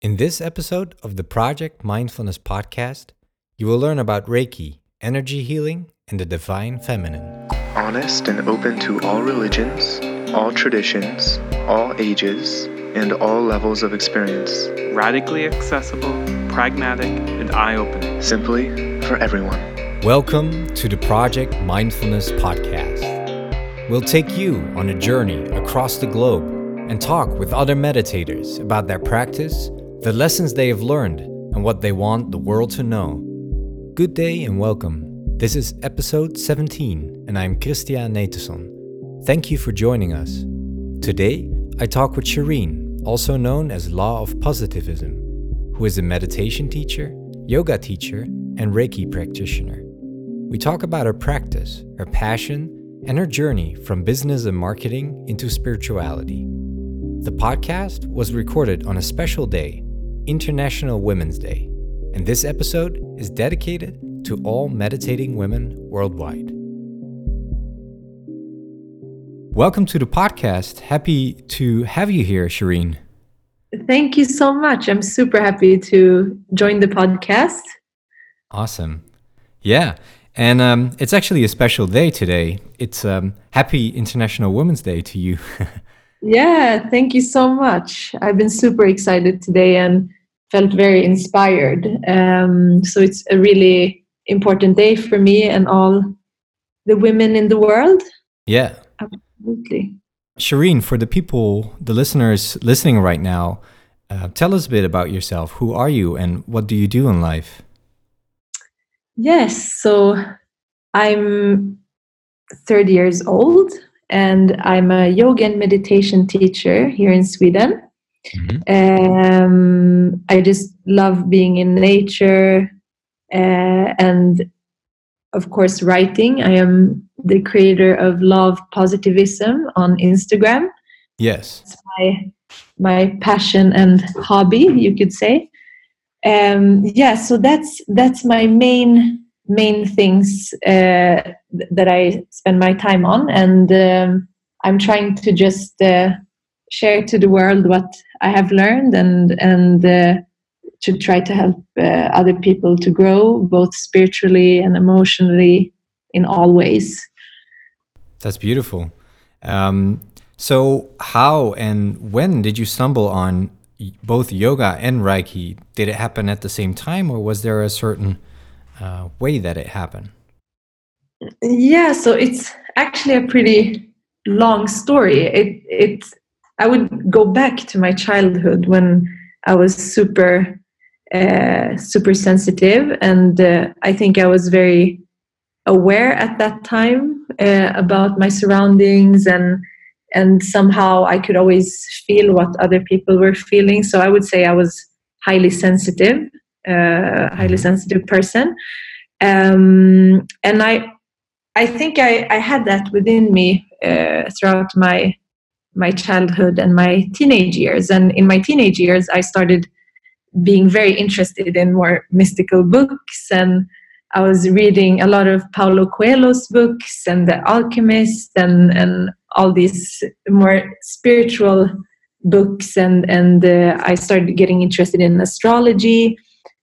In this episode of the Project Mindfulness Podcast, you will learn about Reiki, energy healing, and the divine feminine. Honest and open to all religions, all traditions, all ages, and all levels of experience. radically accessible, pragmatic, and eye opening. Simply for everyone. Welcome to the Project Mindfulness Podcast. We'll take you on a journey across the globe and talk with other meditators about their practice, the lessons they have learned, and what they want the world to know. Good day and welcome. This is episode 17, and I'm Christian Nateson. Thank you for joining us. Today, I talk with Shireen, also known as Law of Positivism, who is a meditation teacher, yoga teacher, and Reiki practitioner. We talk about her practice, her passion, and her journey from business and marketing into spirituality. The podcast was recorded on a special day, International Women's Day, and this episode is dedicated to all meditating women worldwide. Welcome to the podcast. Happy to have you here, Shireen. Thank you so much. I'm super happy to join the podcast. Awesome. Yeah. And um, it's actually a special day today. It's um, Happy International Women's Day to you. Yeah, thank you so much. I've been super excited today and felt very inspired. Um, so it's a really important day for me and all the women in the world. yeah. Absolutely. Shireen, for the people, the listeners listening right now, uh, tell us a bit about yourself. Who are you and what do you do in life? Yes, so I'm 30 years old and I'm a yoga and meditation teacher here in Sweden. Um, I just love being in nature uh, and, of course, writing. I am the creator of Love Positivism on Instagram. Yes. It's my my passion and hobby, you could say. Um, yeah, so that's that's my main main things uh, th- that I spend my time on, and um, I'm trying to just uh, share to the world what I have learned and and uh, to try to help uh, other people to grow both spiritually and emotionally in all ways. That's beautiful. Um, so, how and when did you stumble on both yoga and Reiki? Did it happen at the same time, or was there a certain uh, way that it happened? Yeah, so it's actually a pretty long story. It it I would go back to my childhood when I was super uh, super sensitive, and uh, I think I was very aware at that time uh, about my surroundings and and somehow I could always feel what other people were feeling. So I would say I was highly sensitive, uh, highly sensitive person, um, and I I think I, I had that within me uh, throughout my my childhood and my teenage years. And in my teenage years, I started being very interested in more mystical books, and I was reading a lot of Paulo Coelho's books and The Alchemist and and all these more spiritual books. And and uh, I started getting interested in astrology.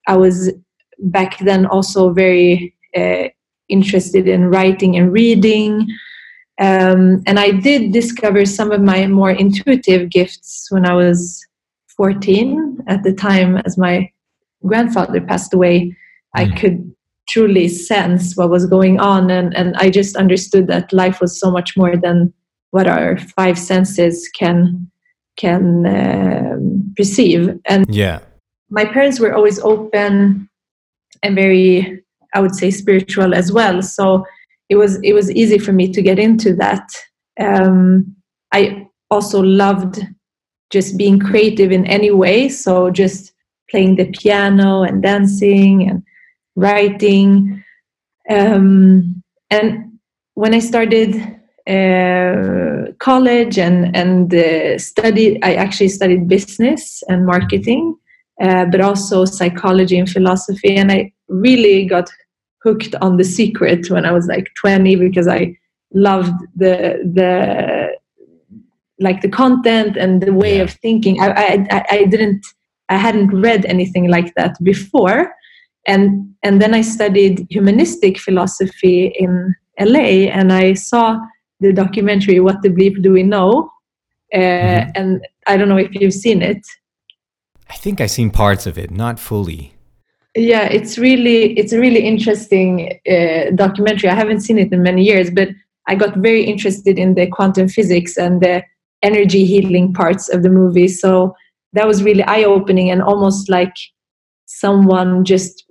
I was back then also very uh, interested in writing and reading. Um, and I did discover some of my more intuitive gifts when I was 14. At the time, as my grandfather passed away, I Mm. could truly sense what was going on. And, and I just understood that life was so much more than what our five senses can can um, perceive. And Yeah. my parents were always open and very i would say spiritual as well so it was it was easy for me to get into that. Um, i also loved just being creative in any way. So just playing the piano and dancing and writing. Um, and when i started uh, college and and uh, studied i actually studied business and marketing uh, but also psychology and philosophy. And I really got hooked on the secret when I was like 20 because I loved the the like the content and the way of thinking. I, I I- I didn't I hadn't read anything like that before. And, and then I studied humanistic philosophy in LA and I saw the documentary What the Bleep Do We Know? Uh, mm-hmm. And I don't know if you've seen it. I think I've seen parts of it, not fully. Yeah, it's really it's a really interesting uh, documentary. I haven't seen it in many years, but I got very interested in the quantum physics and the energy healing parts of the movie. So that was really eye opening and almost like someone just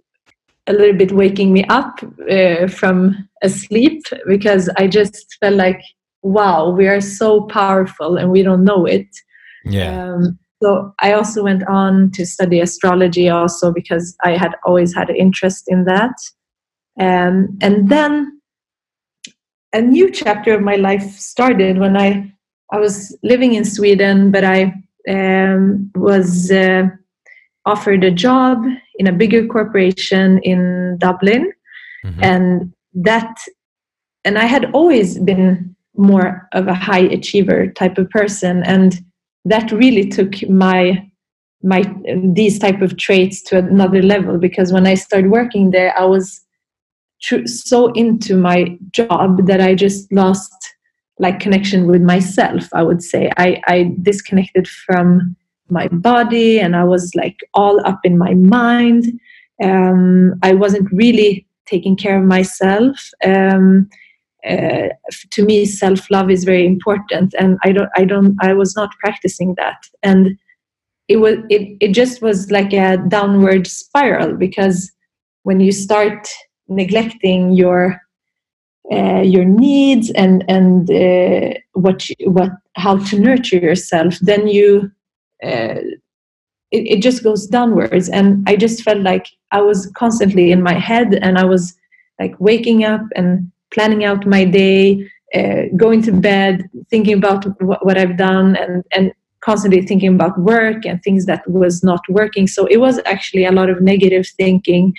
a little bit waking me up uh, from asleep because I just felt like, wow, we are so powerful and we don't know it. Yeah. Um, so I also went on to study astrology also because I had always had an interest in that. Um, and then a new chapter of my life started when I I was living in Sweden, but I um, was uh, offered a job in a bigger corporation in Dublin, mm-hmm. and that and I had always been more of a high achiever type of person, and that really took my my these type of traits to another level because when I started working there, I was tr- so into my job that I just lost like connection with myself. I would say I, I disconnected from my body and I was like all up in my mind. Um, I wasn't really taking care of myself. Um, uh, to me, self love is very important, and I don't, I don't, I was not practicing that, and it was, it, it just was like a downward spiral because when you start neglecting your uh, your needs and and uh, what you, what how to nurture yourself then you uh, it, it just goes downwards. And i just felt like i was constantly in my head and i was like waking up and planning out my day uh, going to bed thinking about what, what i've done and and constantly thinking about work and things that was not working. So it was actually a lot of negative thinking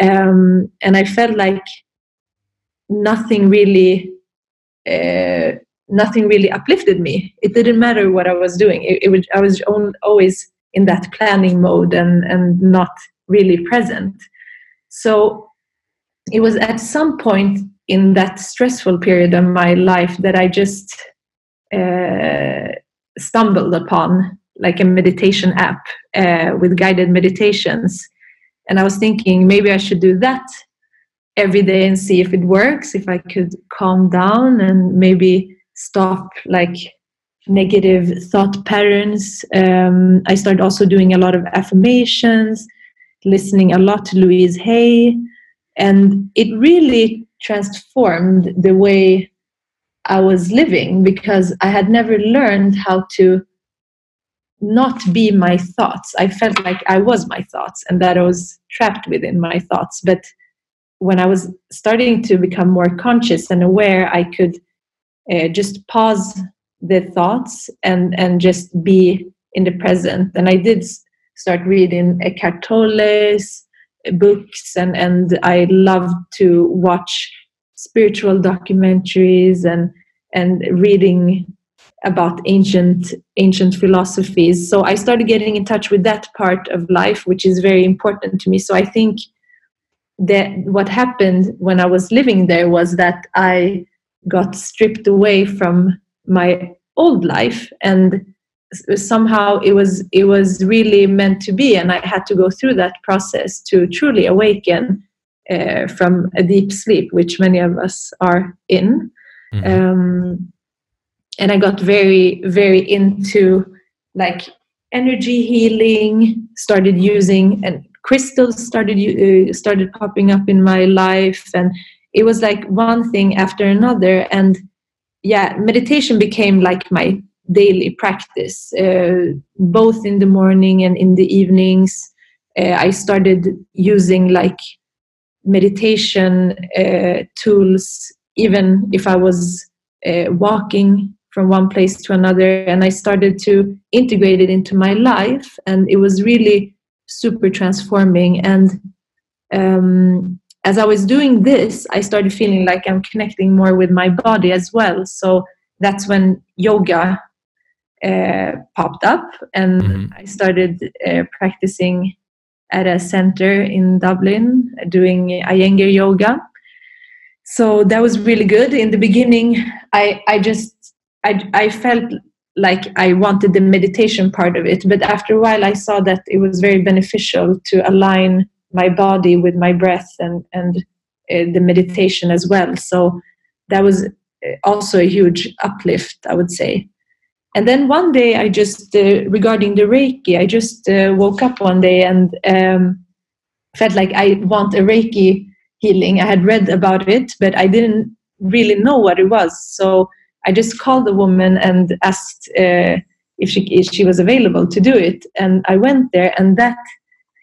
um, and i felt like nothing really uh, nothing really uplifted me. It didn't matter what i was doing. It, it was i was on, always in that planning mode and and not really present. So it was at some point in that stressful period of my life that i just uh, stumbled upon like a meditation app uh, with guided meditations. And i was thinking maybe i should do that every day and see if it works if i could calm down and maybe stop like negative thought patterns. Um, i started also doing a lot of affirmations listening a lot to louise hay. And it really transformed the way i was living because i had never learned how to not be my thoughts i felt like i was my thoughts and that i was trapped within my thoughts but when I was starting to become more conscious and aware, I could uh, just pause the thoughts and and just be in the present. And I did start reading Eckhart Tolle's books, and and I loved to watch spiritual documentaries and and reading about ancient ancient philosophies. So I started getting in touch with that part of life, which is very important to me. So I think that what happened when I was living there was that I got stripped away from my old life and somehow it was it was really meant to be and i had to go through that process to truly awaken uh, from a deep sleep which many of us are in mm-hmm. um, and i got very very into like energy healing started using and crystals started uh, started popping up in my life and it was like one thing after another and yeah meditation became like my daily practice uh, both in the morning and in the evenings. Uh, i started using like meditation uh, tools even if i was uh, walking from one place to another. And i started to integrate it into my life and it was really super transforming. And um, as i was doing this i started feeling like i'm connecting more with my body as well. So that's when yoga uh, popped up, and Mhm. I started uh, practicing at a center in Dublin, doing Iyengar yoga. So that was really good. In the beginning, I I just I I felt like I wanted the meditation part of it, but after a while, I saw that it was very beneficial to align my body with my breath and and uh, the meditation as well. So that was uh, also a huge uplift, I would say. And then one day, I just uh, regarding the Reiki, I just uh, woke up one day and um, felt like I want a Reiki healing. I had read about it, but I didn't really know what it was. So I just called the woman and asked uh, if she if she was available to do it, and I went there. And that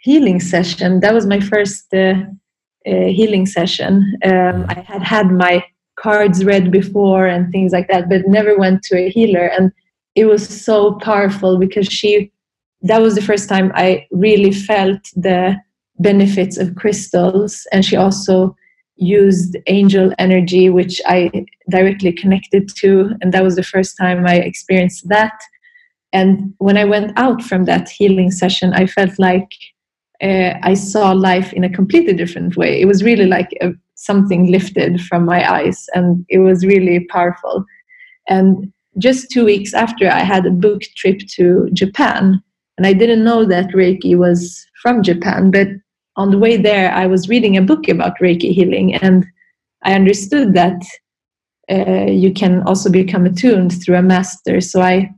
healing session, that was my first uh, uh, healing session. Um, I had had my cards read before and things like that, but never went to a healer. And it was so powerful because she, that was the first time I really felt the benefits of crystals. And she also used angel energy, which I directly connected to. And that was the first time I experienced that. And when I went out from that healing session, I felt like uh, I saw life in a completely different way. It was really like a, something lifted from my eyes, and it was really powerful. And just two weeks after, I had a book trip to Japan, and I didn't know that Reiki was from Japan. But on the way there, I was reading a book about Reiki healing, and I understood that uh, you can also become attuned through a master. So I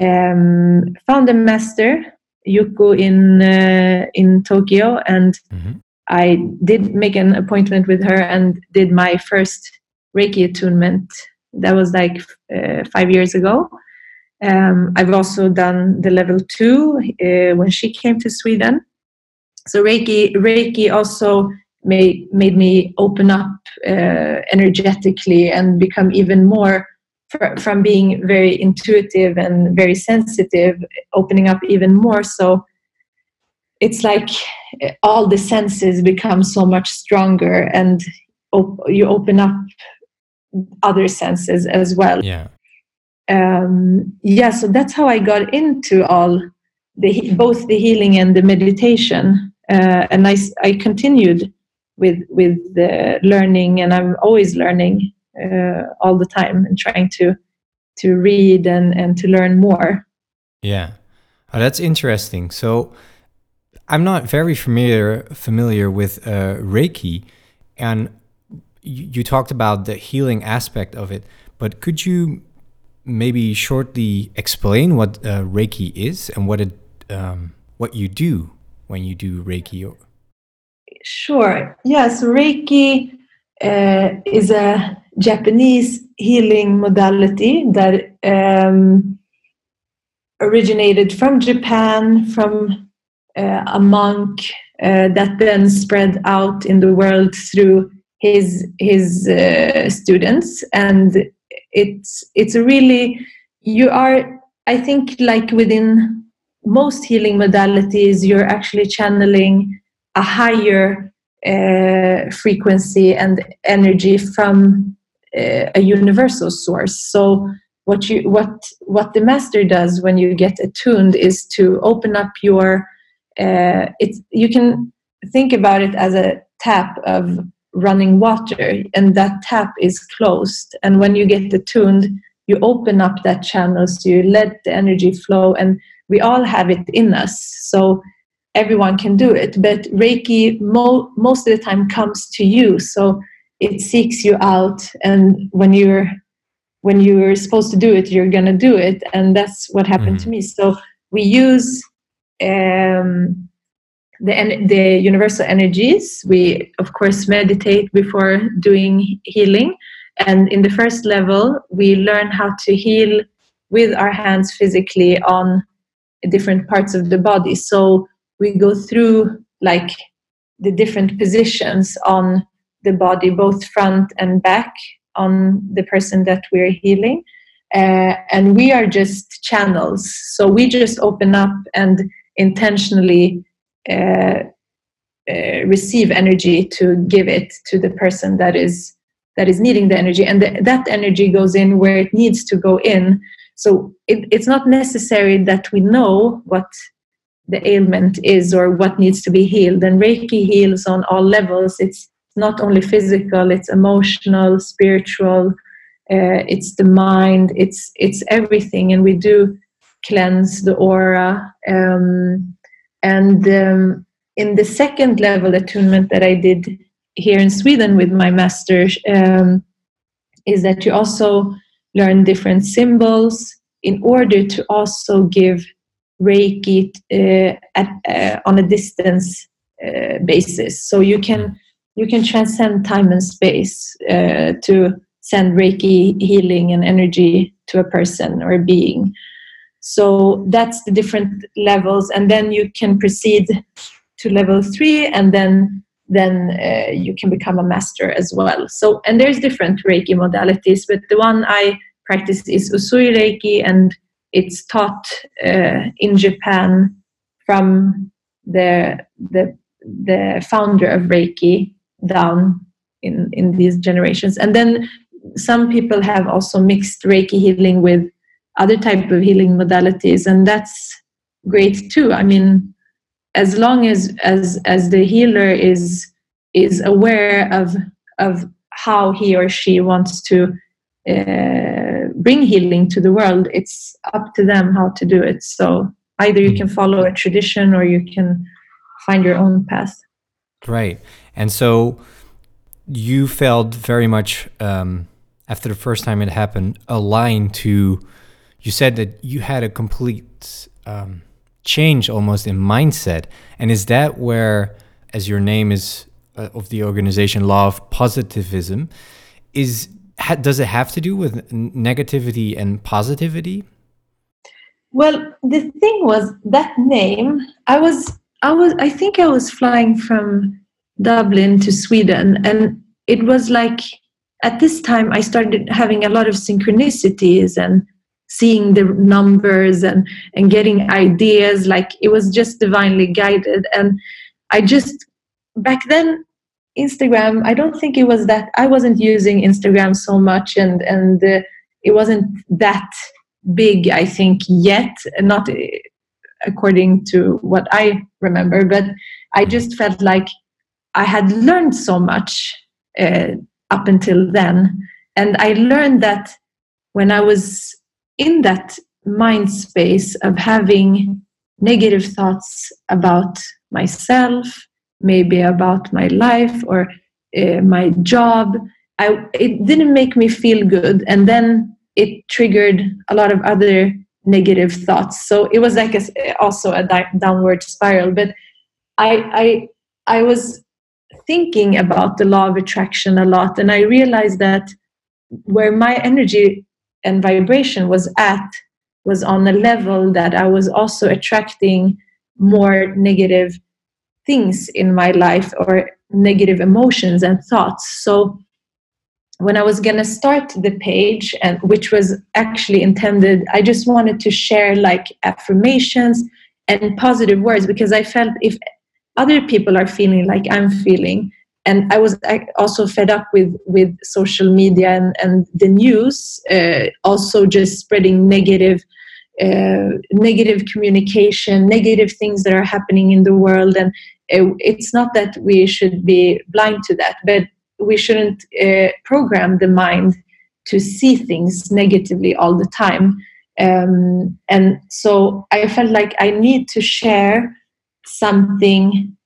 um, found a master Yuko in uh, in Tokyo, and Mhm. I did make an appointment with her and did my first Reiki attunement. That was like uh, five years ago. Um, I've also done the level two uh, when she came to Sweden. So Reiki Reiki also made made me open up uh, energetically and become even more fr- from being very intuitive and very sensitive, opening up even more. So it's like uh, all the senses become so much stronger, and op- you open up other senses as well. Yeah. Um, yeah, so that's how I got into all the both the healing and the meditation, uh, and I continued with with the learning, and I'm always learning uh, all the time and trying to to read and and to learn more. Yeah. Oh, that's interesting. So I'm not very familiar familiar with uh, Reiki, and you, you talked about the healing aspect of it. But could you maybe shortly explain what uh, Reiki is and what it um, what you do when you do Reiki? Sure. Yes, Reiki uh, is a Japanese healing modality that um, originated from Japan, from uh, a monk uh, that then spread out in the world through his his uh, students, and it's it's really you are I think like within most healing modalities, you're actually channeling a higher uh, frequency and energy from uh, a universal source. So what you what what the master does when you get attuned is to open up your uh, it's you can think about it as a tap of running water and that tap is closed. And when you get attuned you open up that channel so you let the energy flow and we all have it in us so everyone can do it. But reiki mo- most of the time comes to you so it seeks you out and when you're when you're supposed to do it you're to do it and that's what happened Mhm. to me. So we use um, the the universal energies. We of course meditate before doing healing. And in the first level we learn how to heal with our hands physically on different parts of the body. So we go through like the different positions on the body both front and back on the person that we're healing. Uh, and we are just channels. So we just open up and intentionally receive energy to give it to the person that is that is needing the energy. And the, that energy goes in where it needs to go in. So it, it's not necessary that we know what the ailment is or what needs to be healed. And reiki heals on all levels. It's not only physical it's emotional spiritual uh, it's the mind it's it's everything. And we do cleanse the aura um, and um, in the second level attunement that i did here in sweden with my master um, is that you also learn different symbols in order to also give reiki uh, at, uh, on a distance uh, basis. So you can you can transcend time and space uh, to send reiki healing and energy to a person or a being so that's the different levels and then you can proceed to level three and then then uh, you can become a master as well. So and there's different reiki modalities but the one i practice is usui reiki and it's taught uh, in japan from the the the founder of reiki down in in these generations. And then some people have also mixed reiki healing with other type of healing modalities and that's great too. I mean as long as as as the healer is is aware of of how he or she wants to uh, bring healing to the world it's up to them how to do it. So either you can follow a tradition or you can find your own path. Right. And so you felt very much um, after the first time it happened aligned to you said that you had a complete um, change almost in mindset. And is that where as your name is uh, of the organization law of positivism is ha, does it have to do with negativity and positivity? Well the thing was that name i was i was i think i was flying from dublin to sweden and it was like at this time i started having a lot of synchronicities and seeing the numbers and and getting ideas like it was just divinely guided. And i just back then instagram i don't think it was that i wasn't using instagram so much and and uh, it wasn't that big i think yet not uh, according to what i remember but i just felt like i had learned so much uh, up until then. And i learned that when i was in that mind space of having negative thoughts about myself, maybe about my life or uh, my job, I, it didn't make me feel good. And then it triggered a lot of other negative thoughts. So it was like a, also a di- downward spiral. But I, I, I was thinking about the law of attraction a lot, and I realized that where my energy and vibration was at was on a level that I was also attracting more negative things in my life or negative emotions and thoughts. So when I was gonna start the page, and which was actually intended, I just wanted to share like affirmations and positive words because I felt if other people are feeling like I'm feeling, and I was also fed up with with social media and, and the news, uh, also just spreading negative. Uh, negative communication, negative things that are happening in the world, and uh, it's not that we should be blind to that, but we shouldn't uh, program the mind to see things negatively all the time. Um, and so I felt like I need to share something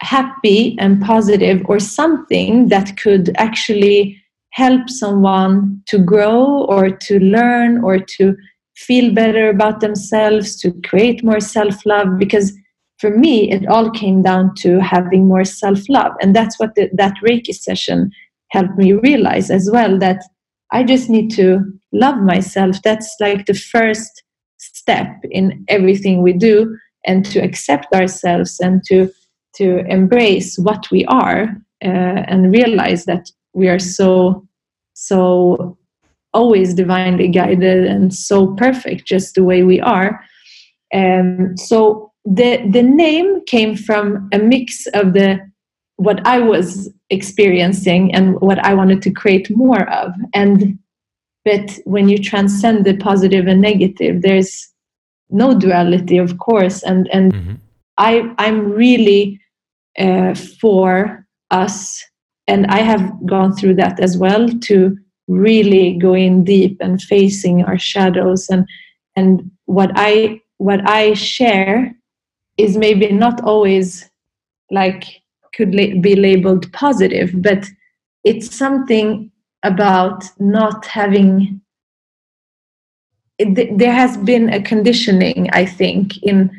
happy and positive or something that could actually help someone to grow or to learn or to feel better about themselves to create more self-love because for me it all came down to having more self-love. And that's what the, that reiki session helped me realize as well that i just need to love myself. That's like the first step in everything we do and to accept ourselves and to to embrace what we are uh, and realize that we are so so always divinely guided and so perfect just the way we are um, so the the name came from a mix of the what I was experiencing and what I wanted to create more of and but when you transcend the positive and negative there's no duality of course and and mm-hmm. I i'm really uh, for us. And i have gone through that as well to really go in deep and facing our shadows. And and what i what i share is maybe not always like could la- be labeled positive but it's something about not having it, there has been a conditioning i think in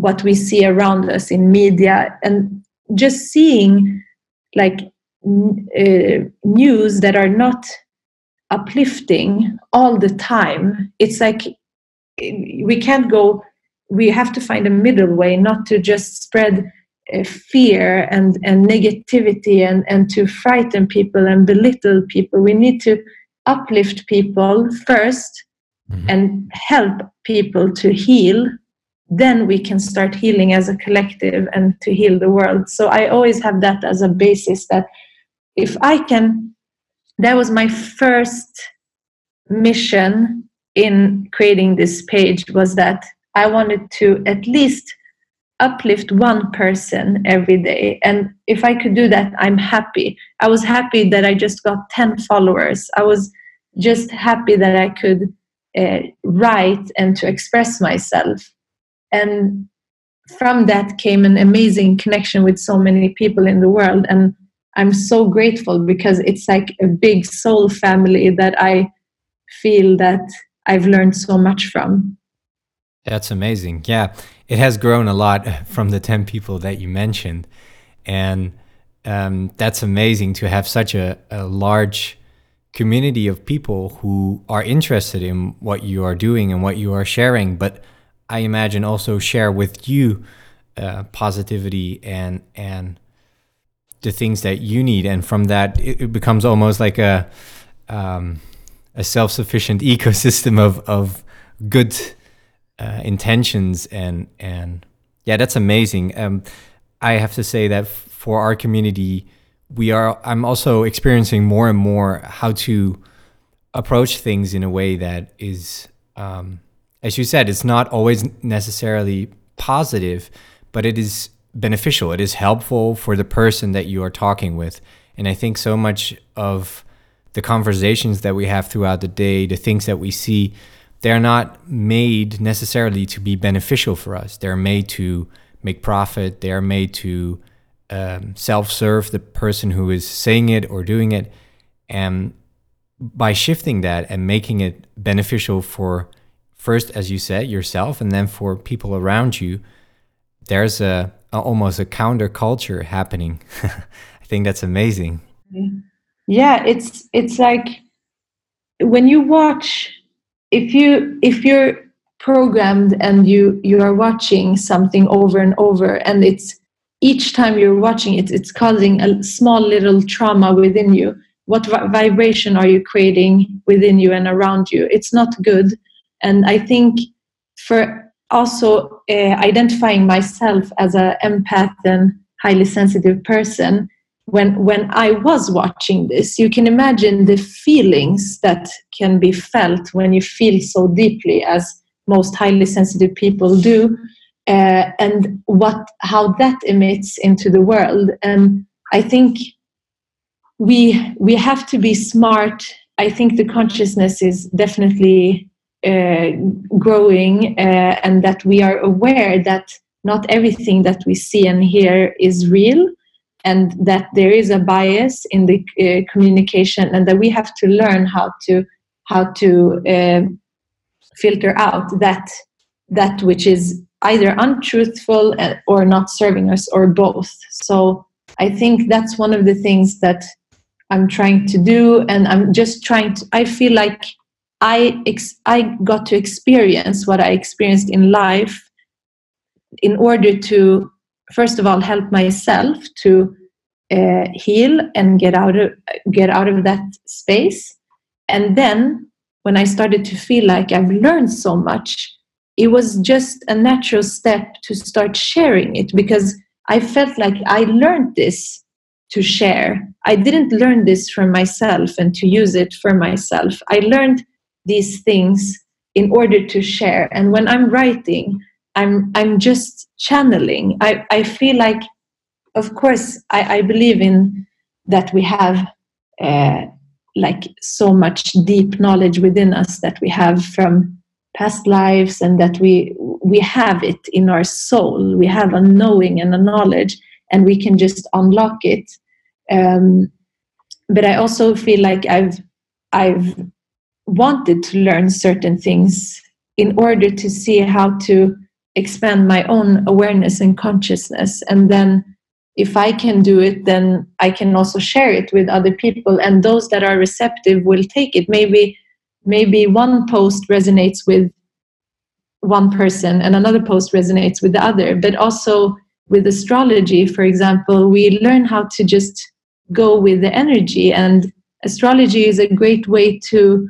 what we see around us in media and just seeing like uh, news that are not uplifting all the time. It's like we can't go we have to find a middle way not to just spread uh, fear and and negativity and and to frighten people and belittle people. We need to uplift people 1st mm-hmm. and help people to heal then we can start healing as a collective and to heal the world. So i always have that as a basis that if i can that was my first mission in creating this page was that i wanted to at least uplift one person every day. And if i could do that i'm happy. I was happy that i just got 10 followers. I was just happy that i could uh, write and to express myself and from that came an amazing connection with so many people in the world. And i'm so grateful because it's like a big soul family that i feel that i've learned so much from. That's amazing. Yeah it has grown a lot from the 10 people that you mentioned. And um, that's amazing to have such a, a large community of people who are interested in what you are doing and what you are sharing but i imagine also share with you uh, positivity and and the things that you need, and from that it, it becomes almost like a um, a self-sufficient ecosystem of of good uh, intentions and and yeah, that's amazing. Um, I have to say that for our community, we are. I'm also experiencing more and more how to approach things in a way that is, um, as you said, it's not always necessarily positive, but it is beneficial. It is helpful for the person that you are talking with. And I think so much of the conversations that we have throughout the day, the things that we see, they're not made necessarily to be beneficial for us. They're made to make profit. They're made to um, self-serve the person who is saying it or doing it. And by shifting that and making it beneficial for first, as you said, yourself, and then for people around you, there's a almost a counterculture happening. I think that's amazing. Yeah, it's it's like when you watch if you if you're programmed and you you are watching something over and over and it's each time you're watching it it's causing a small little trauma within you what vibration are you creating within you and around you it's not good and i think for also uh, identifying myself as an empath and highly sensitive person when when i was watching this you can imagine the feelings that can be felt when you feel so deeply as most highly sensitive people do uh, and what how that emits into the world. And i think we we have to be smart. I think the consciousness is definitely growing uh, and that we are aware that not everything that we see and hear is real and that there is a bias in the uh, communication and that we have to learn how to how to uh, filter out that that which is either untruthful uh, or not serving us or both. So i think that's one of the things that i'm trying to do and i'm just trying to i feel like I ex- I got to experience what I experienced in life in order to first of all help myself to uh, heal and get out of get out of that space and then when I started to feel like I've learned so much it was just a natural step to start sharing it because I felt like I learned this to share I didn't learn this for myself and to use it for myself. I learned these things in order to share. And when I'm writing, I'm I'm just channeling. I, I feel like, of course, I, I believe in that we have uh, like so much deep knowledge within us that we have from past lives and that we we have it in our soul we have a knowing and a knowledge and we can just unlock it um, but i also feel like i've i've wanted to learn certain things in order to see how to expand my own awareness and consciousness and then if I can do it, then I can also share it with other people, and those that are receptive will take it. Maybe, maybe one post resonates with one person, and another post resonates with the other. But also with astrology, for example, we learn how to just go with the energy, and astrology is a great way to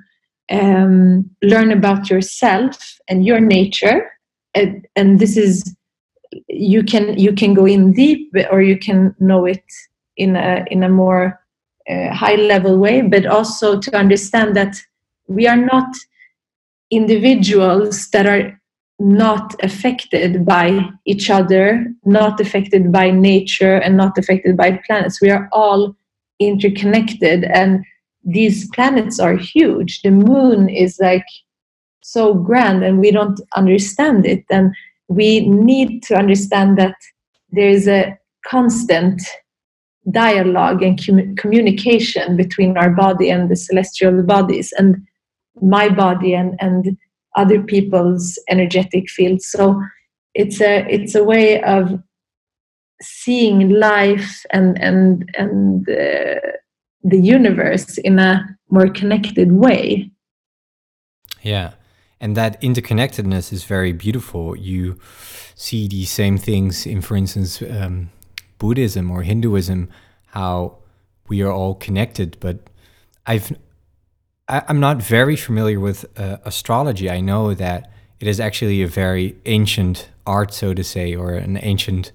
um, learn about yourself and your nature. And, and this is you can you can go in deep or you can know it in a in a more uh, high level way but also to understand that we are not individuals that are not affected by each other not affected by nature and not affected by planets we are all interconnected and these planets are huge. The moon is like so grand and we don't understand it. And we need to understand that there is a constant dialogue and com- communication between our body and the celestial bodies and my body and, and other people's energetic fields. So it's a it's a way of seeing life and and and uh, the universe in a more connected way yeah and that interconnectedness is very beautiful. You see these same things in, for instance, um, Buddhism or Hinduism, how we are all connected. But I've I, am not very familiar with uh, astrology. I know that it is actually a very ancient art, so to say, or an ancient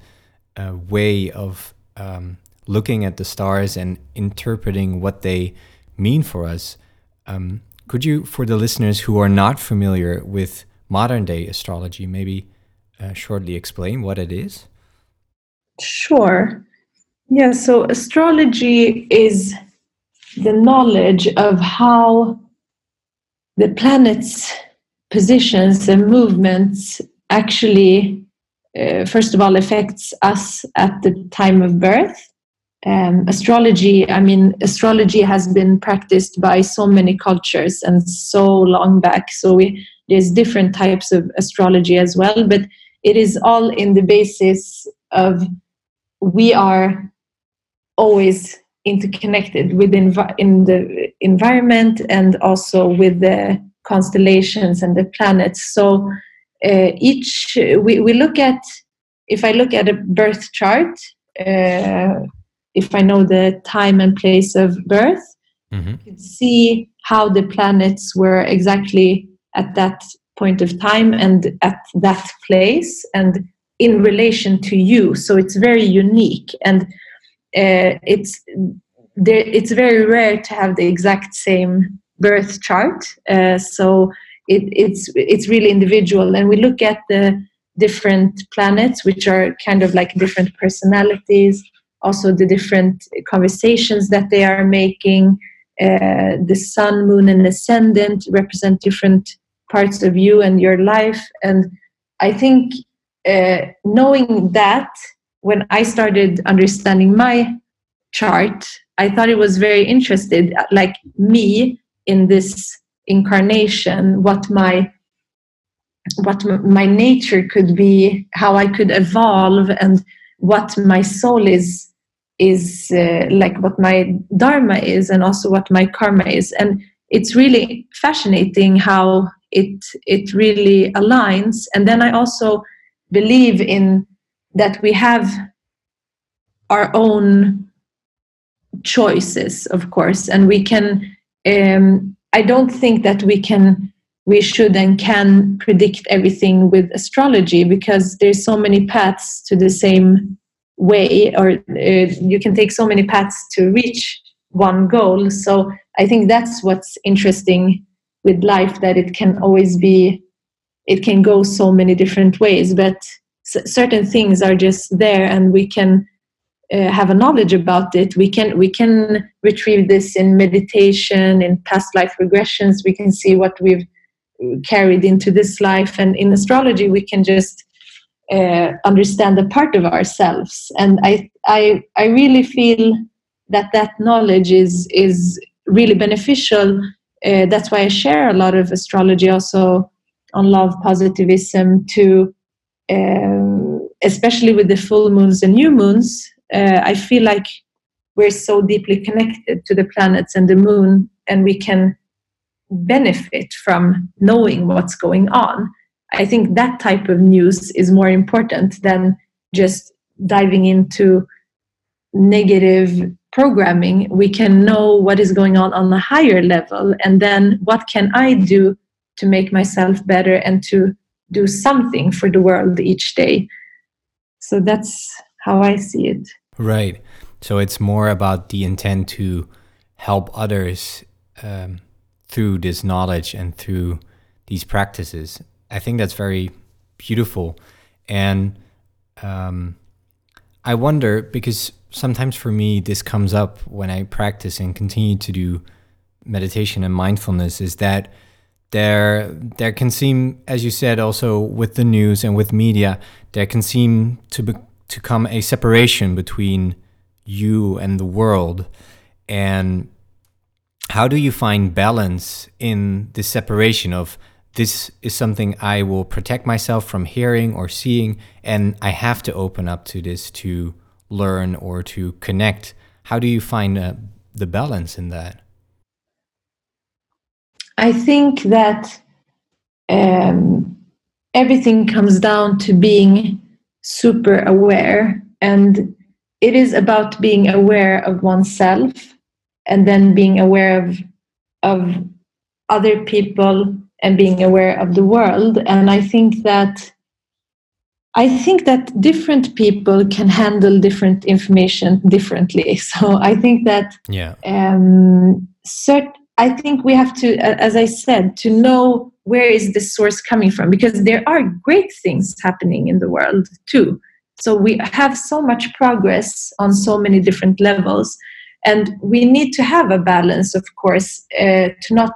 uh, way of um, looking at the stars and interpreting what they mean for us. Um, could you, for the listeners who are not familiar with modern day astrology, maybe uh, shortly explain what it is? Sure. Yeah, so astrology is the knowledge of how the planets' positions and movements actually, uh, first of all, affects us at the time of birth um, astrology i mean astrology has been practiced by so many cultures and so long back. So we, there's different types of astrology as well but it is all in the basis of we are always interconnected within in the environment and also with the constellations and the planets. So uh, each we, we look at if i look at a birth chart uh, if I know the time and place of birth, mm-hmm. could see how the planets were exactly at that point of time and at that place and in relation to you. So it's very unique and uh, it's there, it's very rare to have the exact same birth chart. Uh, so it, it's it's really individual, and we look at the different planets, which are kind of like different personalities also the different conversations that they are making. Uh, the sun, moon, and ascendant represent different parts of you and your life. And I think uh, knowing that, when I started understanding my chart, I thought it was very interested, like me in this incarnation, what my what my nature could be, how I could evolve, and what my soul is is uh, like what my dharma is and also what my karma is. And it's really fascinating how it it really aligns. And then i also believe in that we have our own choices of course. And we can um, i don't think that we can we should and can predict everything with astrology because there's so many paths to the same way or uh, you can take so many paths to reach one goal. So i think that's what's interesting with life that it can always be it can go so many different ways but certain things are just there and we can uh, have a knowledge about it. We can we can retrieve this in meditation in past life regressions. We can see what we've carried into this life. And in astrology we can just uh, understand a part of ourselves. And i i i really feel that that knowledge is is really beneficial. Uh, that's why i share a lot of astrology also on love positivism to um, especially with the full moons and new moons. Uh, I feel like we're so deeply connected to the planets and the moon, and we can benefit from knowing what's going on. I think that type of news is more important than just diving into negative programming. We can know what is going on on a higher level, and then what can I do to make myself better and to do something for the world each day. So that's how I see it. Right. So it's more about the intent to help others um, through this knowledge and through these practices. I think that's very beautiful. And um, I wonder because sometimes for me, this comes up when I practice and continue to do meditation and mindfulness is that there there can seem as you said also with the news and with media there can seem to be, to come a separation between you and the world and how do you find balance in this separation of this is something I will protect myself from hearing or seeing, and I have to open up to this to learn or to connect. How do you find uh, the balance in that? I think that um, everything comes down to being super aware and it is about being aware of oneself and then being aware of of other people and being aware of the world. And i think that i think that different people can handle different information differently. So i think that yeah. um cert- i think we have to as i said to know where is the source coming from because there are great things happening in the world too. So we have so much progress on so many different levels and we need to have a balance of course uh, to not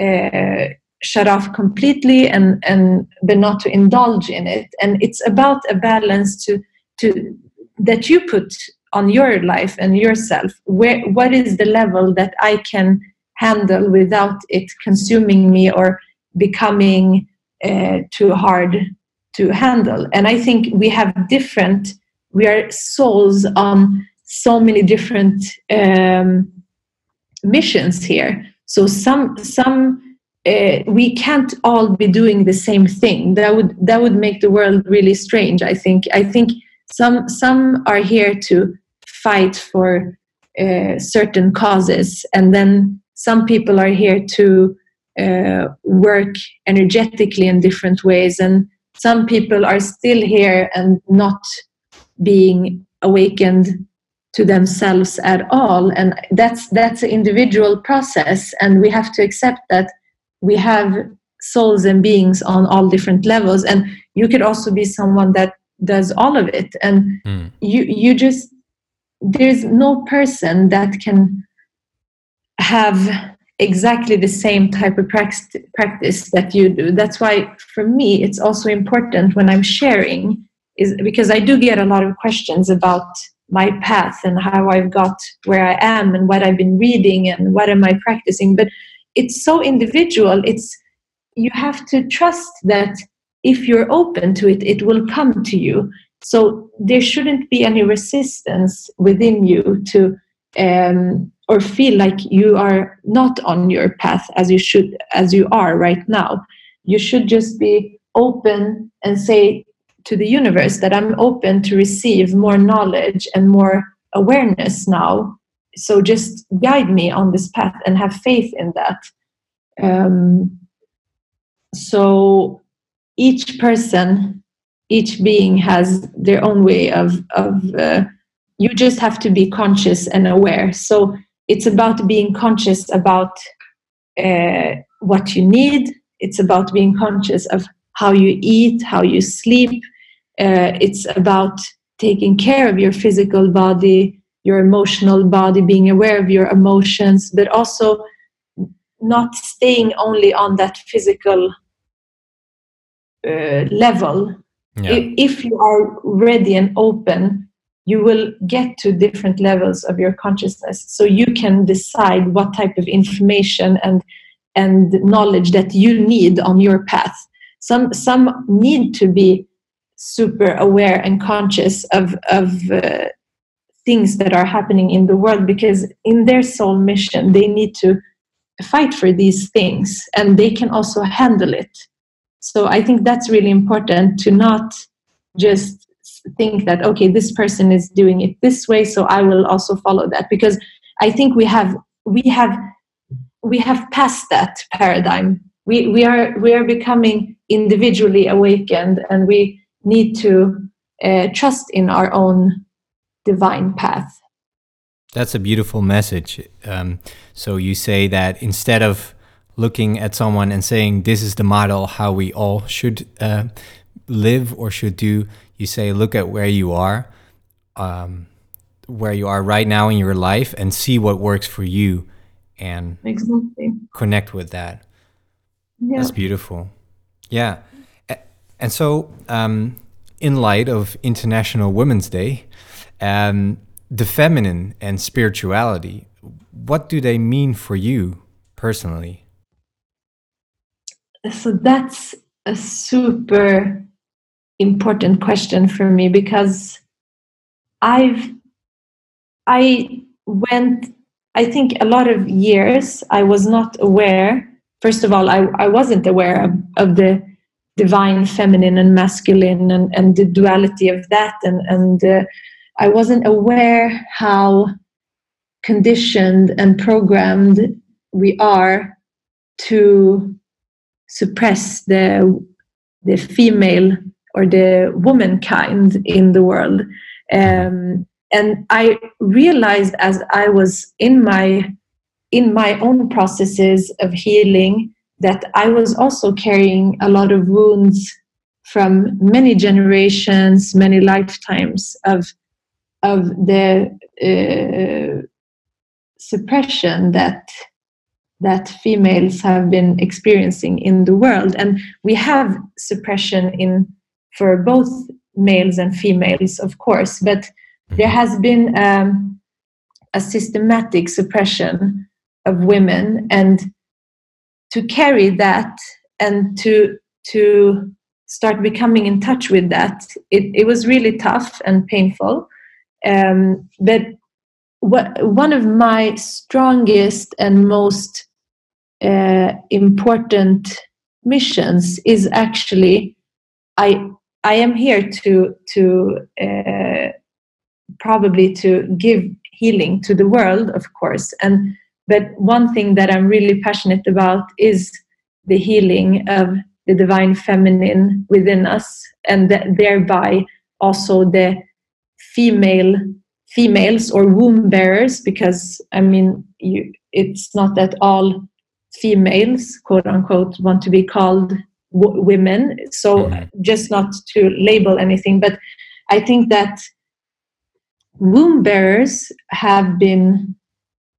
uh, shut off completely and and but not to indulge in it and it's about a balance to to that you put on your life and yourself where what is the level that i can handle without it consuming me or becoming uh, too hard to handle. And I think we have different, we are souls on so many different um, missions here. So some, some, uh, we can't all be doing the same thing. That would that would make the world really strange. I think. I think some some are here to fight for uh, certain causes, and then some people are here to uh, work energetically in different ways and some people are still here and not being awakened to themselves at all and that's that's an individual process and we have to accept that we have souls and beings on all different levels and you could also be someone that does all of it and mm. you you just there's no person that can have exactly the same type of practice that you do that's why for me it's also important when i'm sharing is because i do get a lot of questions about my path and how i've got where i am and what i've been reading and what am i practicing but it's so individual it's you have to trust that if you're open to it it will come to you. So there shouldn't be any resistance within you to um, or feel like you are not on your path as you should as you are right now. You should just be open and say to the universe that i'm open to receive more knowledge and more awareness now so just guide me on this path and have faith in that. Um, so each person each being has their own way of of uh, you just have to be conscious and aware. So it's about being conscious about uh, what you need. It's about being conscious of how you eat how you sleep. Uh, it's about taking care of your physical body your emotional body being aware of your emotions but also not staying only on that physical uh, level. Yeah. if, you are ready and open you will get to different levels of your consciousness. So you can decide what type of information and and knowledge that you need on your path. Some some need to be super aware and conscious of of uh, things that are happening in the world because in their soul mission they need to fight for these things and they can also handle it. So i think that's really important to not just think that okay this person is doing it this way so i will also follow that. Because i think we have we have we have passed that paradigm. We we are we are becoming individually awakened and we need to uh, trust in our own divine path That's a beautiful message. Um, so you say that instead of looking at someone and saying this is the model how we all should uh, live or should do, you say look at where you are, um, where you are right now in your life, and see what works for you, and exactly connect with that. yeah That's beautiful. Yeah. And so, um, in light of International Women's Day, the feminine and spirituality, what do they mean for you personally? so that's a super important question for me because i've i went i think a lot of years i was not aware first of all i, I wasn't aware of, of the divine feminine and masculine and, and the duality of that and, and uh, i wasn't aware how conditioned and programmed we are to suppress the the female or the womankind in the world. Um, and i realized as i was in my in my own processes of healing that i was also carrying a lot of wounds from many generations many lifetimes of of the uh, suppression that that females have been experiencing in the world. And we have suppression in for both males and females of course but there has been um, a systematic suppression of women. And to carry that and to to start becoming in touch with that it, it was really tough and painful um, but what, one of my strongest and most uh, important missions is actually I I am here to to uh, probably to give healing to the world, of course, and but one thing that I'm really passionate about is the healing of the divine feminine within us, and th- thereby also the female females or womb bearers, because I mean you, it's not that all females, quote unquote, want to be called w- women. So Mhm. just not to label anything, but I think that womb bearers have been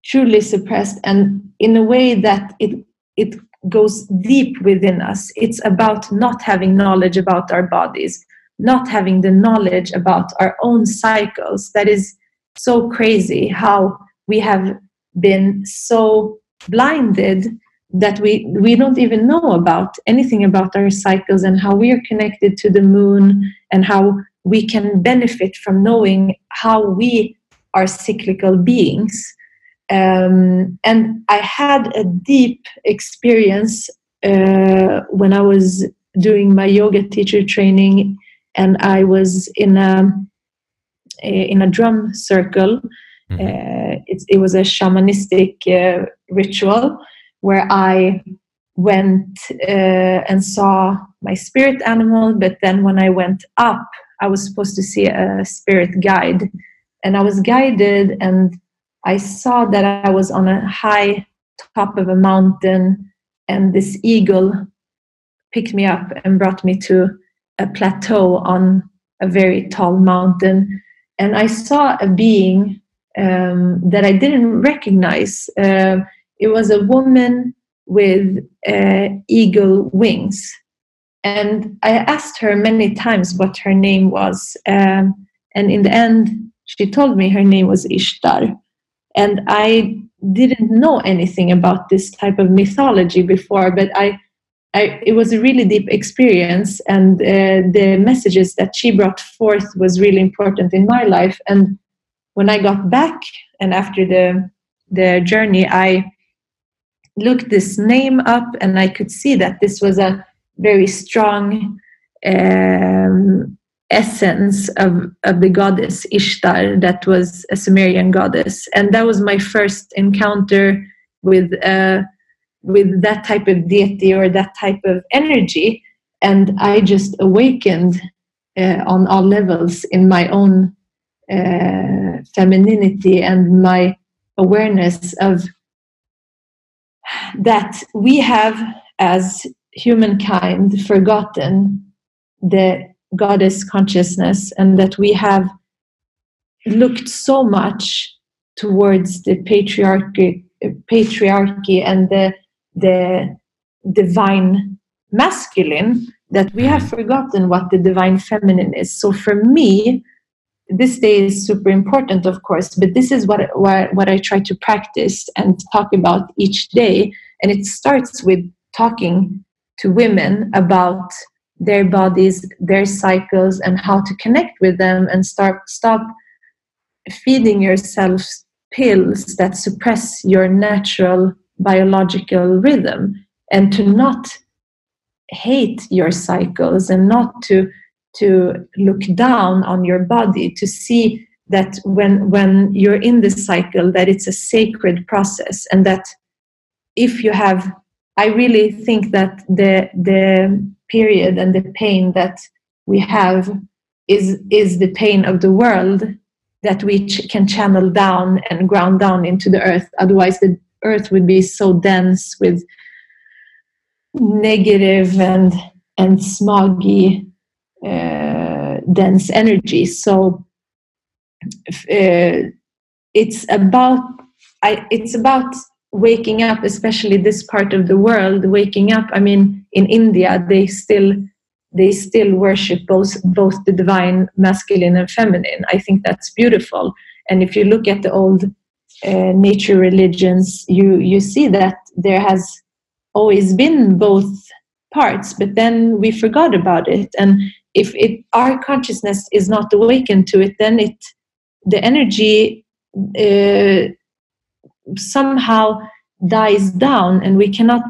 truly suppressed, and in a way that it it goes deep within us. It's about not having knowledge about our bodies, not having the knowledge about our own cycles. That is so crazy how we have been so blinded that we we don't even know about anything about our cycles and how we are connected to the moon and how we can benefit from knowing how we are cyclical beings um, and i had a deep experience uh, when i was doing my yoga teacher training and i was in a in a drum circle Mhm. uh, it, it was a shamanistic uh, ritual where I went uh, and saw my spirit animal. But then when I went up, I was supposed to see a spirit guide, and I was guided, and I saw that I was on a high top of a mountain, and this eagle picked me up and brought me to a plateau on a very tall mountain. And I saw a being um, that I didn't recognize. Uh, it was a woman with uh, eagle wings. And I asked her many times what her name was. Um, and in the end, she told me her name was Ishtar. And I didn't know anything about this type of mythology before, but I, I it was a really deep experience, and uh, the messages that she brought forth was really important in my life. And when I got back, and after the the journey, I looked this name up, and I could see that this was a very strong um, essence of, of the goddess Ishtar, that was a Sumerian goddess. And that was my first encounter with, uh, with that type of deity or that type of energy. And I just awakened uh, on all levels in my own uh, femininity and my awareness of that we have as humankind forgotten the goddess consciousness and that we have looked so much towards the patriarchy patriarchy and the the divine masculine that we have forgotten what the divine feminine is. So for me this day is super important of course but this is what what, what i try to practice and talk about each day. And it starts with talking to women about their bodies, their cycles, and how to connect with them and start stop feeding yourself pills that suppress your natural biological rhythm and to not hate your cycles and not to to look down on your body to see that when when you're in this cycle that it's a sacred process and that if you have i really think that the the period and the pain that we have is is the pain of the world that we ch- can channel down and ground down into the earth. Otherwise the earth would be so dense with negative and and smoggy uh, dense energy. So uh, it's about I, it's about waking up especially this part of the world waking up. I mean in india they still they still worship both both the divine masculine and feminine. I think that's beautiful. And if you look at the old uh, nature religions you you see that there has always been both parts but then we forgot about it. And if it our consciousness is not awakened to it then it the energy uh, somehow dies down and we cannot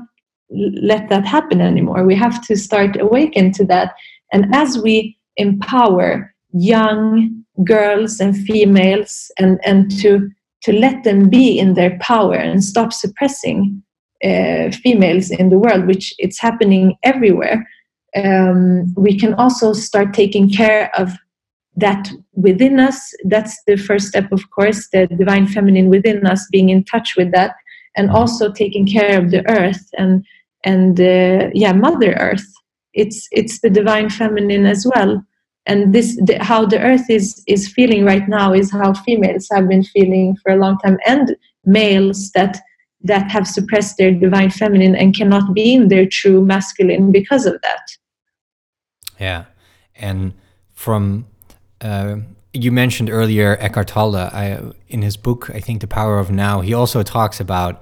let that happen anymore. We have to start awaken to that. And as we empower young girls and females and and to to let them be in their power and stop suppressing uh, females in the world which it's happening everywhere. Um, we can also start taking care of that within us. That's the first step of course the divine feminine within us being in touch with that and also taking care of the earth and and uh, yeah mother earth. It's it's the divine feminine as well and this the, how the earth is is feeling right now is how females have been feeling for a long time and males that that have suppressed their divine feminine and cannot be in their true masculine because of that yeah and from uh, you mentioned earlier Eckhart Tolle. I, in his book, I think The Power of Now, he also talks about.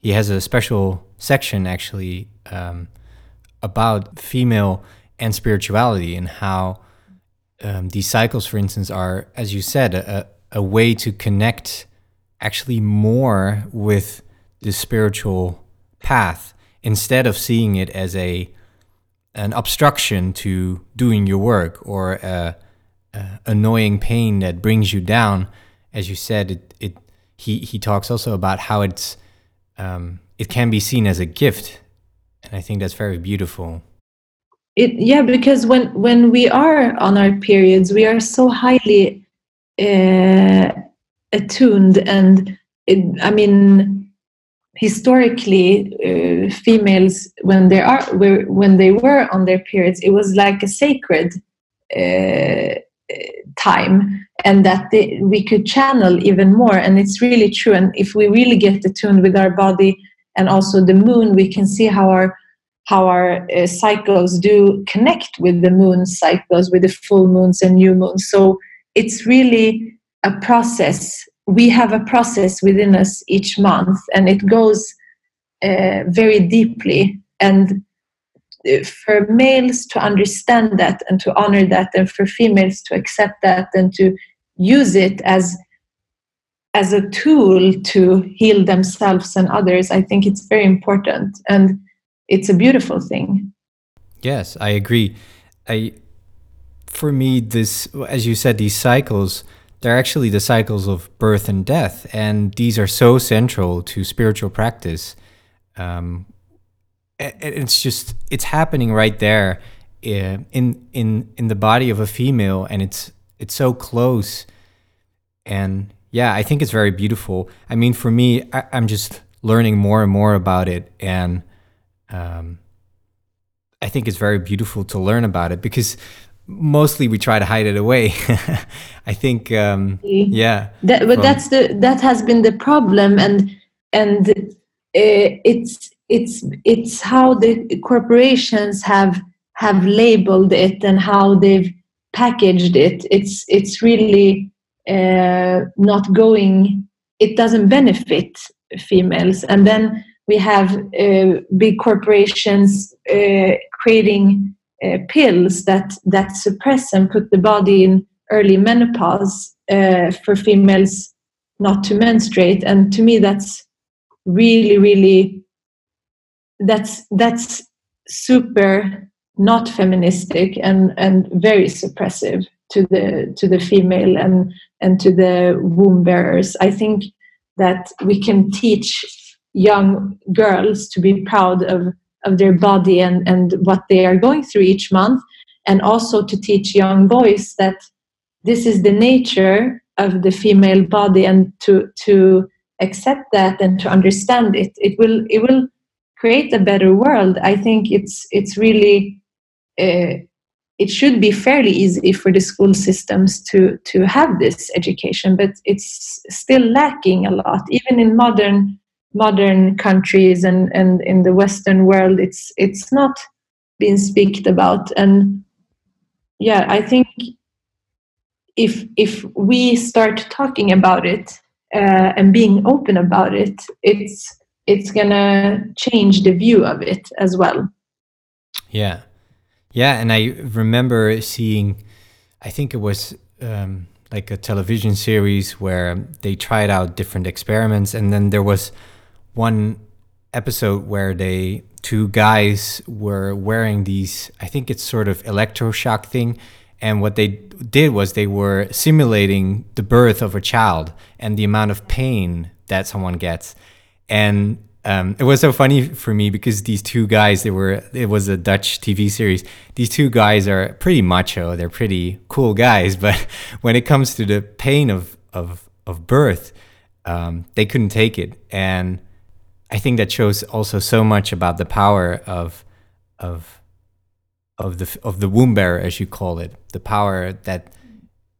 He has a special section actually um, about female and spirituality and how um, these cycles, for instance, are, as you said, a, a way to connect actually more with the spiritual path instead of seeing it as a an obstruction to doing your work or a, uh, annoying pain that brings you down, as you said, it, it he he talks also about how it's um, it can be seen as a gift, and I think that's very beautiful. It yeah because when when we are on our periods we are so highly uh, attuned and it, i mean historically uh, females when they are when they were on their periods it was like a sacred uh, time and that they, we could channel even more. And it's really true. And if we really get attuned with our body and also the moon we can see how our how our uh, cycles do connect with the moon cycles with the full moons and new moons. So it's really a process. We have a process within us each month and it goes uh, very deeply. And uh, for males to understand that and to honor that and for females to accept that and to use it as as a tool to heal themselves and others i think it's very important. And it's a beautiful thing. Yes i agree. I for me this as you said these cycles they're actually the cycles of birth and death and these are so central to spiritual practice. Um, it's just it's happening right there eh, in in in the body of a female and it's it's so close. And yeah i think it's very beautiful. I mean for me I, am just learning more and more about it and um, i think it's very beautiful to learn about it because mostly we try to hide it away. I think um, yeah. That, but from, that's the that has been the problem and and uh, it's it's it's how the corporations have have labeled it and how they've packaged it. It's it's really uh, not going it doesn't benefit females. And then we have uh, big corporations uh, creating uh, pills that that suppress and put the body in early menopause uh, for females not to menstruate. And to me that's really really that's that's super not feministic and and very suppressive to the to the female and and to the womb bearers. I think that we can teach young girls to be proud of of their body and and what they are going through each month. And also to teach young boys that this is the nature of the female body and to to accept that and to understand it. It will it will create a better world. I think it's it's really uh, it should be fairly easy for the school systems to to have this education but it's still lacking a lot. Even in modern modern countries and and in the western world it's it's not being speaked about and yeah i think if if we start talking about it uh, and being open about it it's it's gonna change the view of it as well. Yeah, yeah, and I remember seeing, I think it was um, like a television series where they tried out different experiments, and then there was one episode where they two guys were wearing these. I think it's sort of electroshock thing. And what they did was they were simulating the birth of a child and the amount of pain that someone gets and um, it was so funny for me because these two guys they were it was a dutch tv series these two guys are pretty macho they're pretty cool guys but when it comes to the pain of of of birth um, they couldn't take it and i think that shows also so much about the power of of of the of the womb bearer as you call it the power that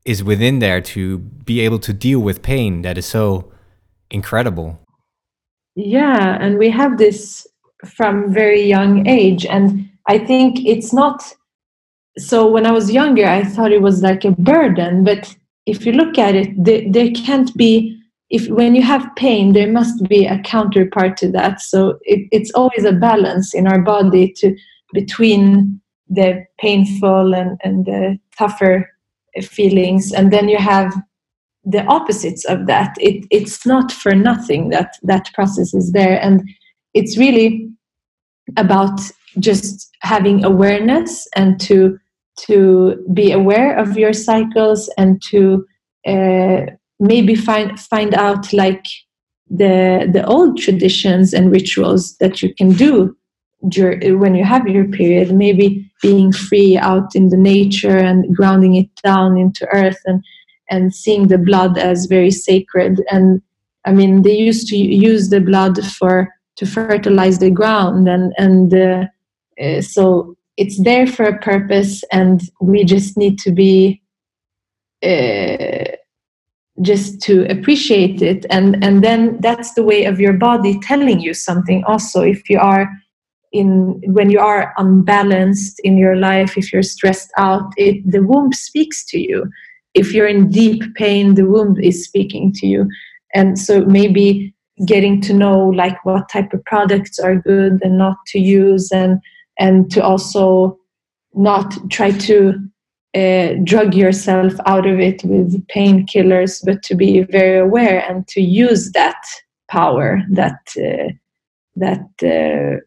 is within there to be able to deal with pain that is so incredible. Yeah and we have this from very young age and i think it's not so when i was younger i thought it was like a burden but if you look at it there, there can't be if when you have pain there must be a counterpart to that. So it, it's always a balance in our body to between the painful and, and the tougher feelings and then you have the opposites of that. It, it's not for nothing that that process is there and it's really about just having awareness and to to be aware of your cycles and to uh, maybe find find out like the the old traditions and rituals that you can do when you have your period. Maybe being free out in the nature and grounding it down into earth and and seeing the blood as very sacred. And i mean they used to use the blood for to fertilize the ground and and uh, uh, so it's there for a purpose and we just need to be uh, just to appreciate it. And and then that's the way of your body telling you something also. If you are in when you are unbalanced in your life if you're stressed out it the womb speaks to you. If you're in deep pain the womb is speaking to you. And so maybe getting to know like what type of products are good and not to use and and to also not try to uh, drug yourself out of it with painkillers, but to be very aware and to use that power, that uh, that uh,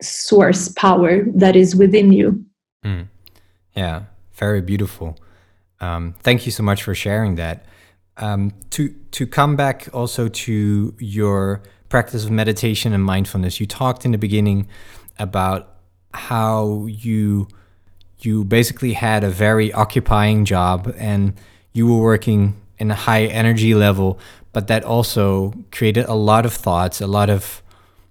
source power that is within you. Mm. Yeah, very beautiful. Um, thank you so much for sharing that. Um, to to come back also to your practice of meditation and mindfulness, you talked in the beginning about how you you basically had a very occupying job and you were working in a high energy level, but that also created a lot of thoughts, a lot of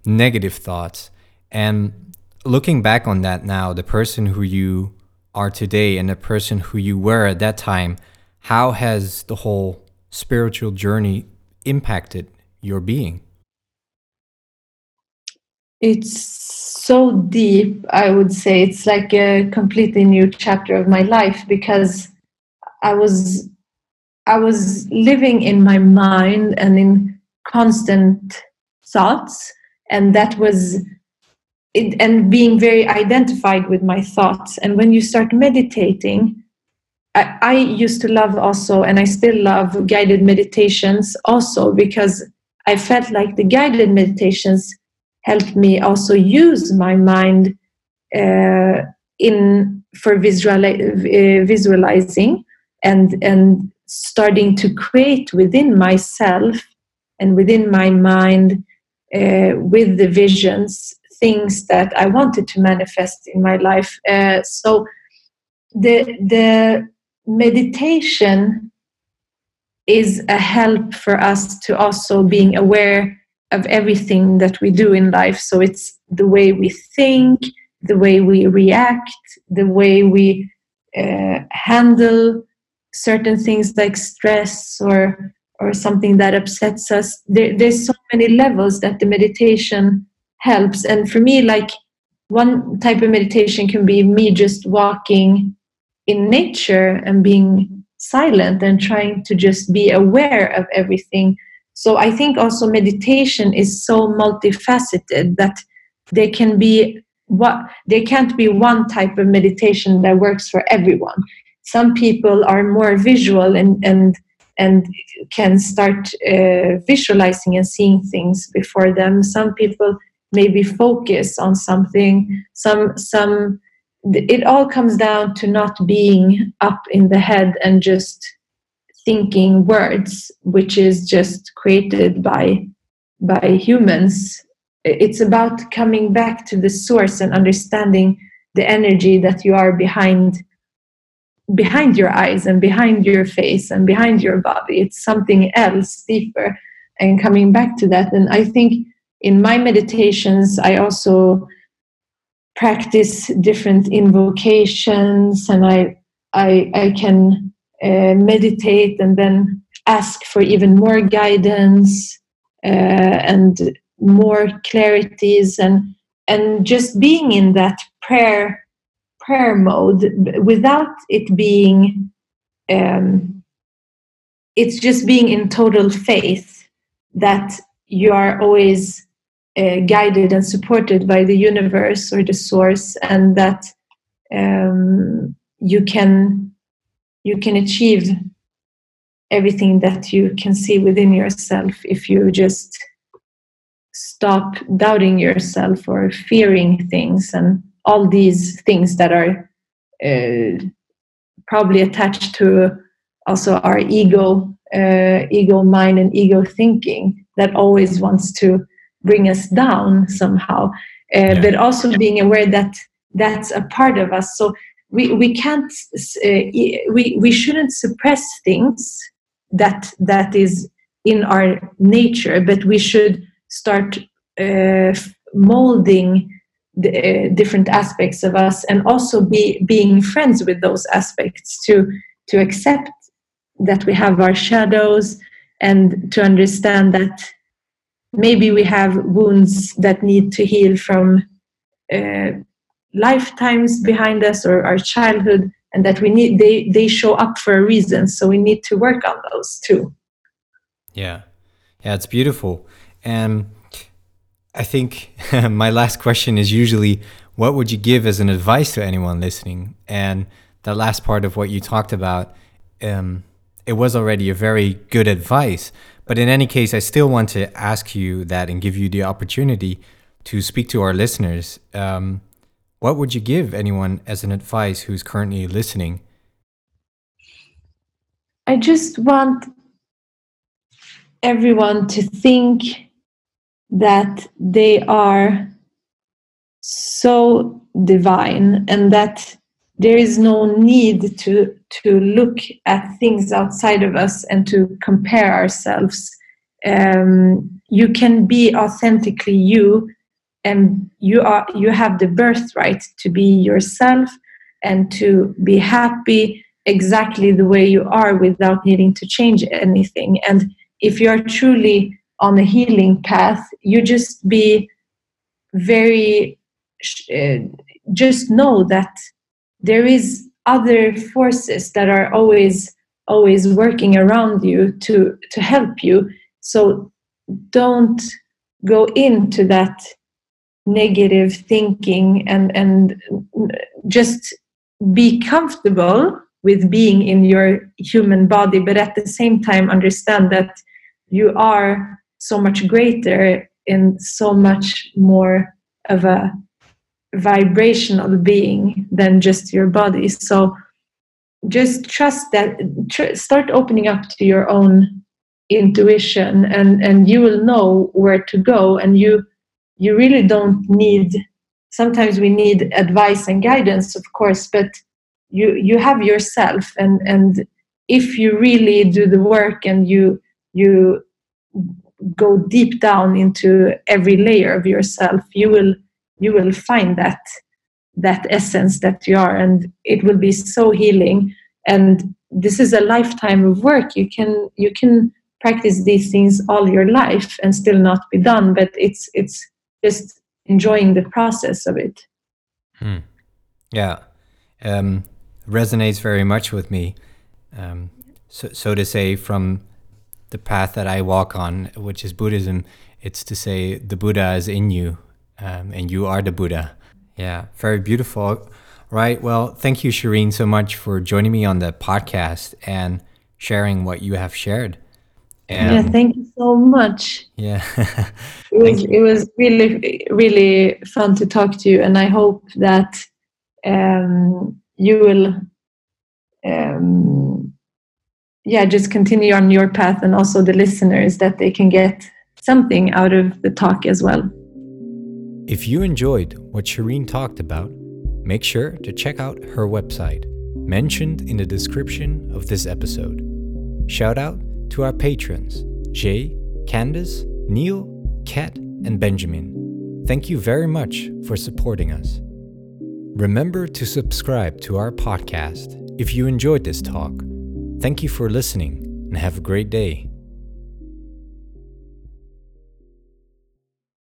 negative thoughts. And looking back on that now, the person who you are today and the person who you were at that time, how has the whole spiritual journey impacted your being? It's so deep i would say. It's like a completely new chapter of my life because i was i was living in my mind and in constant thoughts and that was it, and being very identified with my thoughts. And when you start meditating I, I used to love also and i still love guided meditations also because i felt like the guided meditations helped me also use my mind uh, in for uh, visualizing and and starting to create within myself and within my mind uh, with the visions things that I wanted to manifest in my life. Uh, so the the meditation is a help for us to also being aware of everything that we do in life. So it's the way we think, the way we react, the way we uh, handle certain things like stress or or something that upsets us. There, there's so many levels that the meditation helps. And for me, like one type of meditation can be me just walking in nature and being silent and trying to just be aware of everything so I think also meditation is so multifaceted that there can be what there can't be one type of meditation that works for everyone. Some people are more visual and and and can start uh, visualizing and seeing things before them. Some people maybe focus on something. Some some it all comes down to not being up in the head and just thinking words which is just created by by humans. It's about coming back to the source and understanding the energy that you are behind behind your eyes and behind your face and behind your body. It's something else deeper and coming back to that. And i think in my meditations i also practice different invocations and i i i can uh, meditate and then ask for even more guidance uh, and more clarities and and just being in that prayer prayer mode without it being um, it's just being in total faith that you are always uh, guided and supported by the universe or the source and that um, you can you can achieve everything that you can see within yourself if you just stop doubting yourself or fearing things and all these things that are uh, probably attached to also our ego uh, ego mind and ego thinking that always wants to bring us down somehow uh, yeah. but also being aware that that's a part of us so we we can't uh, we we shouldn't suppress things that that is in our nature but we should start uh, molding the, uh, different aspects of us and also be being friends with those aspects to to accept that we have our shadows and to understand that maybe we have wounds that need to heal from uh, lifetimes behind us or our childhood and that we need they they show up for a reason. So we need to work on those too. Yeah. Yeah it's beautiful. And i think my last question is usually what would you give as an advice to anyone listening? And the last part of what you talked about um, it was already a very good advice. But in any case i still want to ask you that and give you the opportunity to speak to our listeners. Um, what would you give anyone as an advice who's currently listening? I just want everyone to think that they are so divine and that there is no need to to look at things outside of us and to compare ourselves um, you can be authentically you and you are you have the birthright to be yourself and to be happy exactly the way you are without needing to change anything. And if you are truly on a healing path you just be very uh, just know that there is other forces that are always always working around you to to help you. So don't go into that negative thinking and and just be comfortable with being in your human body but at the same time understand that you are so much greater in so much more of a vibrational being than just your body. So just trust that tr- start opening up to your own intuition and and you will know where to go and you you really don't need sometimes we need advice and guidance of course but you you have yourself. And and if you really do the work and you you go deep down into every layer of yourself you will you will find that that essence that you are and it will be so healing. And this is a lifetime of work. You can you can practice these things all your life and still not be done but it's it's just enjoying the process of it. Hmm. Yeah, um, resonates very much with me. Um, so, so to say, from the path that I walk on, which is Buddhism, it's to say the Buddha is in you, um, and you are the Buddha. Yeah, very beautiful. Right. Well, thank you, Shireen, so much for joining me on the podcast and sharing what you have shared. And yeah, thank you so much. Yeah. it was it was really really fun to talk to you and I hope that um, you will um, yeah, just continue on your path and also the listeners that they can get something out of the talk as well. If you enjoyed what Shireen talked about, make sure to check out her website, mentioned in the description of this episode. Shout out to our patrons Jay, Candace, Neil, Kat, and Benjamin. Thank you very much for supporting us. Remember to subscribe to our podcast if you enjoyed this talk. Thank you for listening and have a great day.